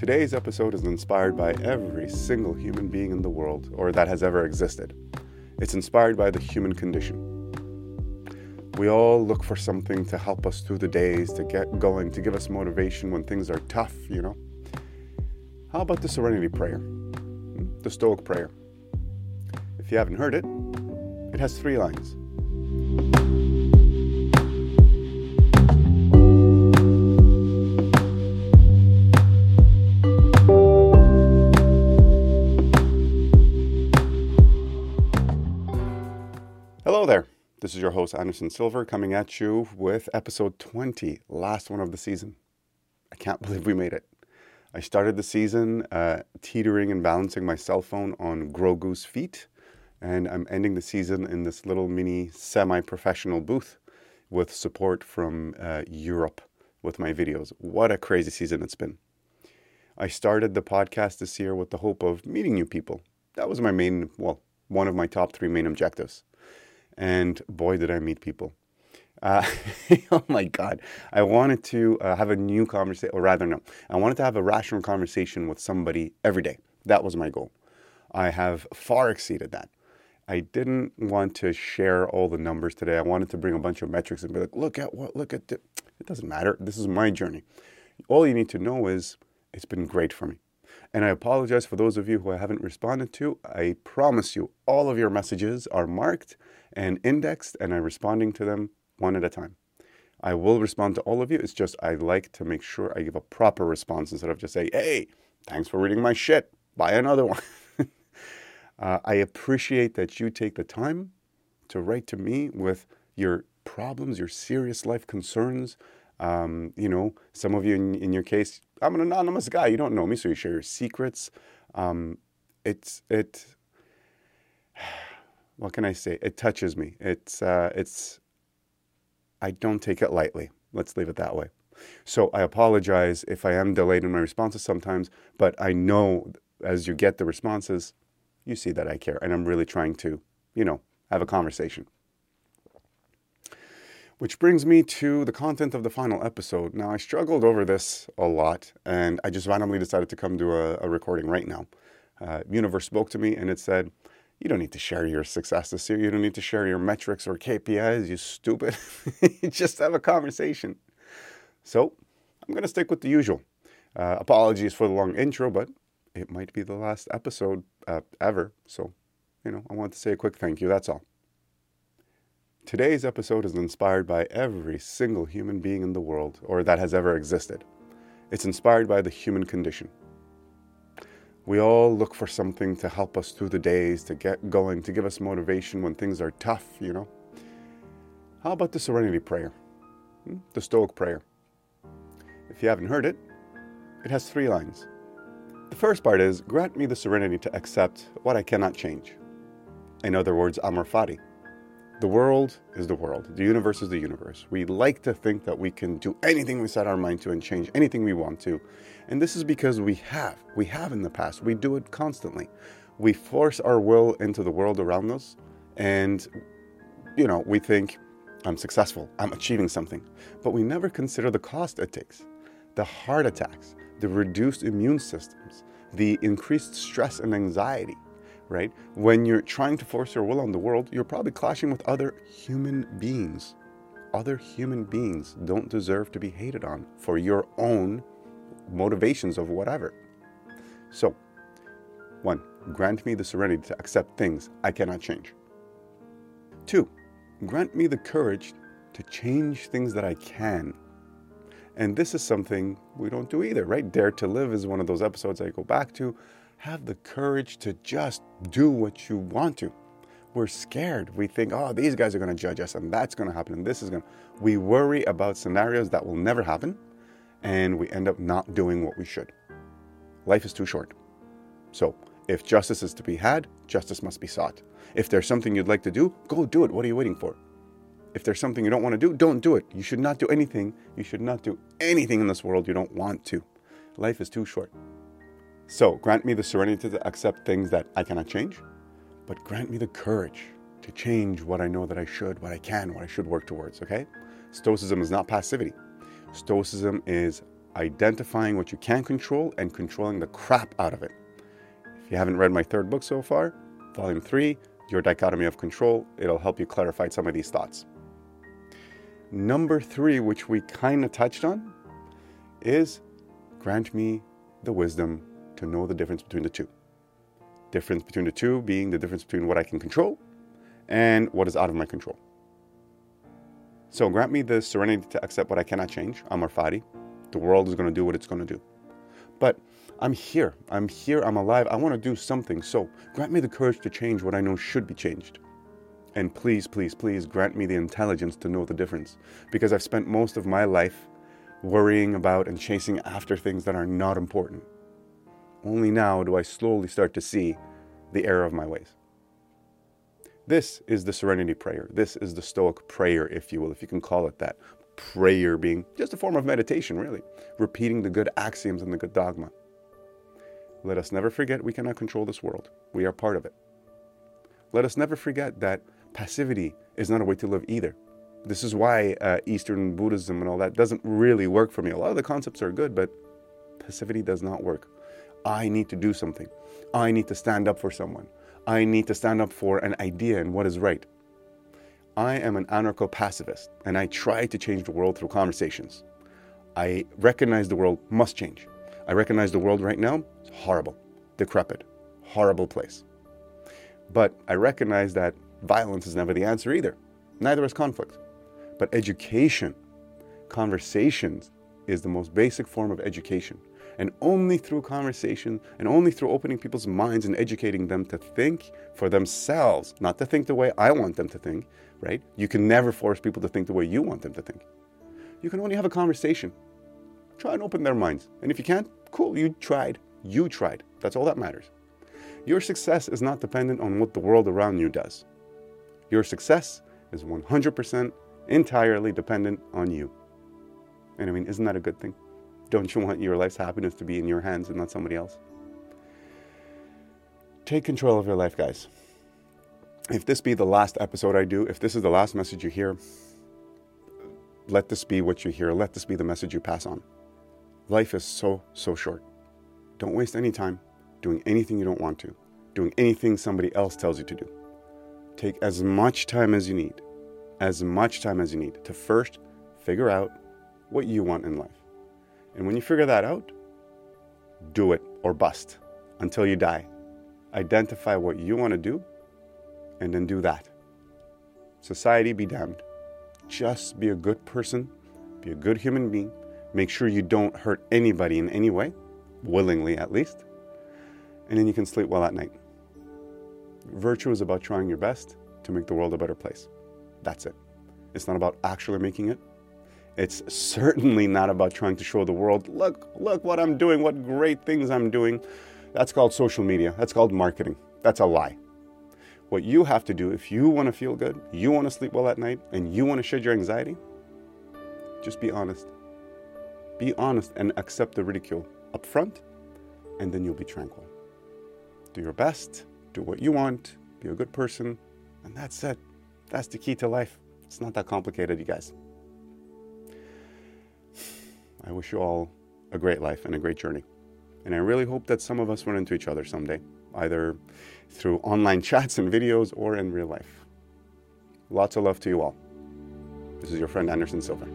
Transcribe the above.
Today's episode is inspired by every single human being in the world, or that has ever existed. It's inspired by the human condition. We all look for something to help us through the days, to get going, to give us motivation when things are tough, you know? How about the Serenity Prayer? The Stoic Prayer. If you haven't heard it, it has three lines. This is your host, Anderson Silver, coming at you with episode 20, last one of the season. I can't believe we made it. I started the season uh, teetering and balancing my cell phone on Grogu's feet, and I'm ending the season in this little mini semi professional booth with support from uh, Europe with my videos. What a crazy season it's been. I started the podcast this year with the hope of meeting new people. That was my main, well, one of my top three main objectives and boy, did I meet people. Uh, oh my God. I wanted to uh, have a new conversation, or rather, no, I wanted to have a rational conversation with somebody every day. That was my goal. I have far exceeded that. I didn't want to share all the numbers today. I wanted to bring a bunch of metrics and be like, look at what, look at it. It doesn't matter. This is my journey. All you need to know is it's been great for me. And I apologize for those of you who I haven't responded to. I promise you, all of your messages are marked and indexed, and I'm responding to them one at a time. I will respond to all of you. It's just I like to make sure I give a proper response instead of just say, hey, thanks for reading my shit. Buy another one. uh, I appreciate that you take the time to write to me with your problems, your serious life concerns. Um, you know, some of you in, in, your case, I'm an anonymous guy. You don't know me, so you share your secrets. Um, it's it what can I say? It touches me. It's uh, it's I don't take it lightly. Let's leave it that way. So I apologize if I am delayed in my responses sometimes, but I know as you get the responses, you see that I care and I'm really trying to, you know, have a conversation. Which brings me to the content of the final episode. Now, I struggled over this a lot and I just randomly decided to come to a, a recording right now. Uh, Universe spoke to me and it said, you don't need to share your success this year. You don't need to share your metrics or KPIs, you stupid. Just have a conversation. So I'm going to stick with the usual. Uh, apologies for the long intro, but it might be the last episode uh, ever. So, you know, I want to say a quick thank you. That's all. Today's episode is inspired by every single human being in the world, or that has ever existed. It's inspired by the human condition. We all look for something to help us through the days, to get going, to give us motivation when things are tough, you know? How about the Serenity Prayer? Hmm? The Stoic Prayer. If you haven't heard it, it has three lines. The first part is Grant me the serenity to accept what I cannot change. In other words, amor fati. The world is the world. The universe is the universe. We like to think that we can do anything we set our mind to and change anything we want to. And this is because we have. We have in the past. We do it constantly. We force our will into the world around us. And, you know, we think, I'm successful. I'm achieving something. But we never consider the cost it takes the heart attacks, the reduced immune systems, the increased stress and anxiety right? When you're trying to force your will on the world, you're probably clashing with other human beings. Other human beings don't deserve to be hated on for your own motivations of whatever. So, one, grant me the serenity to accept things I cannot change. Two, grant me the courage to change things that I can. And this is something we don't do either, right? Dare to Live is one of those episodes I go back to have the courage to just do what you want to. We're scared. We think, oh, these guys are going to judge us and that's going to happen and this is going to. We worry about scenarios that will never happen and we end up not doing what we should. Life is too short. So, if justice is to be had, justice must be sought. If there's something you'd like to do, go do it. What are you waiting for? If there's something you don't want to do, don't do it. You should not do anything. You should not do anything in this world you don't want to. Life is too short. So grant me the serenity to accept things that I cannot change, but grant me the courage to change what I know that I should, what I can, what I should work towards, okay? Stoicism is not passivity. Stoicism is identifying what you can control and controlling the crap out of it. If you haven't read my third book so far, Volume 3, Your Dichotomy of Control, it'll help you clarify some of these thoughts. Number three, which we kind of touched on, is grant me the wisdom to know the difference between the two. Difference between the two being the difference between what I can control and what is out of my control. So grant me the serenity to accept what I cannot change. Amor Fati. The world is going to do what it's going to do. But I'm here. I'm here. I'm alive. I want to do something. So grant me the courage to change what I know should be changed. And please, please, please grant me the intelligence to know the difference. Because I've spent most of my life worrying about and chasing after things that are not important. Only now do I slowly start to see the error of my ways. This is the serenity prayer. This is the Stoic prayer, if you will, if you can call it that. Prayer being just a form of meditation, really, repeating the good axioms and the good dogma. Let us never forget we cannot control this world, we are part of it. Let us never forget that passivity is not a way to live either. This is why uh, Eastern Buddhism and all that doesn't really work for me. A lot of the concepts are good, but passivity does not work. I need to do something. I need to stand up for someone. I need to stand up for an idea and what is right. I am an anarcho pacifist and I try to change the world through conversations. I recognize the world must change. I recognize the world right now is horrible, decrepit, horrible place. But I recognize that violence is never the answer either. Neither is conflict. But education, conversations, is the most basic form of education. And only through conversation and only through opening people's minds and educating them to think for themselves, not to think the way I want them to think, right? You can never force people to think the way you want them to think. You can only have a conversation. Try and open their minds. And if you can't, cool, you tried. You tried. That's all that matters. Your success is not dependent on what the world around you does. Your success is 100% entirely dependent on you. And I mean, isn't that a good thing? Don't you want your life's happiness to be in your hands and not somebody else? Take control of your life, guys. If this be the last episode I do, if this is the last message you hear, let this be what you hear. Let this be the message you pass on. Life is so, so short. Don't waste any time doing anything you don't want to, doing anything somebody else tells you to do. Take as much time as you need, as much time as you need to first figure out what you want in life. And when you figure that out, do it or bust until you die. Identify what you want to do and then do that. Society be damned. Just be a good person, be a good human being. Make sure you don't hurt anybody in any way, willingly at least. And then you can sleep well at night. Virtue is about trying your best to make the world a better place. That's it. It's not about actually making it, it's certainly not about trying to show the world, look, look what I'm doing, what great things I'm doing. That's called social media. That's called marketing. That's a lie. What you have to do if you want to feel good, you want to sleep well at night, and you want to shed your anxiety, just be honest. Be honest and accept the ridicule up front, and then you'll be tranquil. Do your best, do what you want, be a good person, and that's it. That's the key to life. It's not that complicated, you guys. I wish you all a great life and a great journey. And I really hope that some of us run into each other someday, either through online chats and videos or in real life. Lots of love to you all. This is your friend Anderson Silva.